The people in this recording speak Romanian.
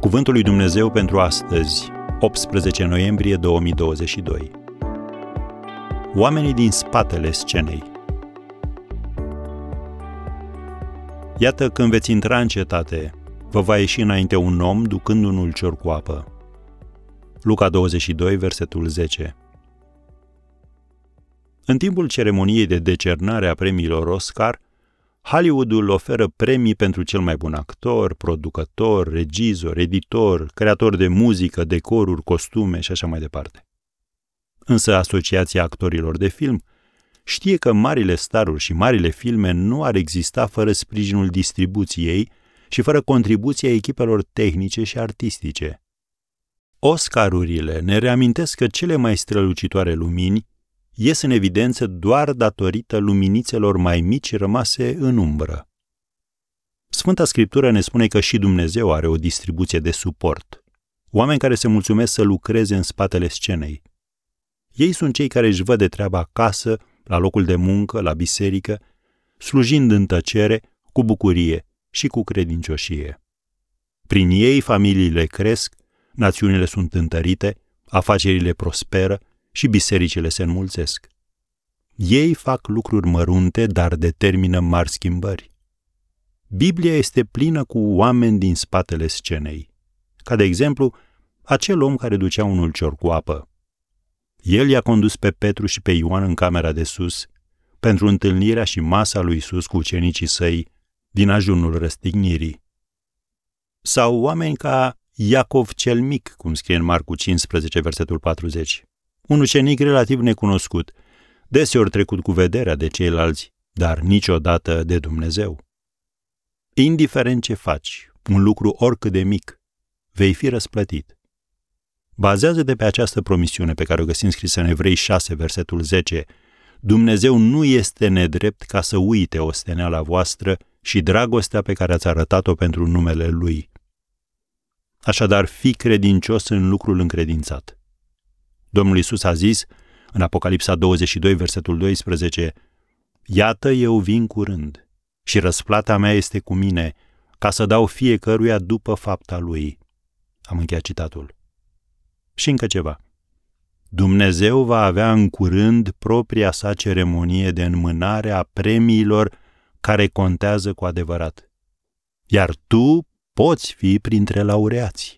Cuvântul lui Dumnezeu pentru astăzi, 18 noiembrie 2022. Oamenii din spatele scenei. Iată când veți intra în cetate, vă va ieși înainte un om ducând un ulcior cu apă. Luca 22, versetul 10. În timpul ceremoniei de decernare a premiilor Oscar, Hollywoodul oferă premii pentru cel mai bun actor, producător, regizor, editor, creator de muzică, decoruri, costume și așa mai departe. Însă Asociația Actorilor de Film știe că marile staruri și marile filme nu ar exista fără sprijinul distribuției și fără contribuția echipelor tehnice și artistice. Oscarurile ne reamintesc că cele mai strălucitoare lumini ies în evidență doar datorită luminițelor mai mici rămase în umbră. Sfânta Scriptură ne spune că și Dumnezeu are o distribuție de suport. Oameni care se mulțumesc să lucreze în spatele scenei. Ei sunt cei care își văd de treabă acasă, la locul de muncă, la biserică, slujind în tăcere, cu bucurie și cu credincioșie. Prin ei familiile cresc, națiunile sunt întărite, afacerile prosperă, și bisericile se înmulțesc. Ei fac lucruri mărunte, dar determină mari schimbări. Biblia este plină cu oameni din spatele scenei, ca de exemplu acel om care ducea un ulcior cu apă. El i-a condus pe Petru și pe Ioan în camera de sus pentru întâlnirea și masa lui Isus cu ucenicii săi din ajunul răstignirii. Sau oameni ca Iacov cel mic, cum scrie în Marcu 15, versetul 40 un ucenic relativ necunoscut, deseori trecut cu vederea de ceilalți, dar niciodată de Dumnezeu. Indiferent ce faci, un lucru oricât de mic, vei fi răsplătit. Bazează de pe această promisiune pe care o găsim scrisă în Evrei 6, versetul 10, Dumnezeu nu este nedrept ca să uite osteneala voastră și dragostea pe care ați arătat-o pentru numele Lui. Așadar, fi credincios în lucrul încredințat. Domnul Isus a zis în Apocalipsa 22, versetul 12, Iată, eu vin curând și răsplata mea este cu mine, ca să dau fiecăruia după fapta lui. Am încheiat citatul. Și încă ceva. Dumnezeu va avea în curând propria sa ceremonie de înmânare a premiilor care contează cu adevărat. Iar tu poți fi printre laureați.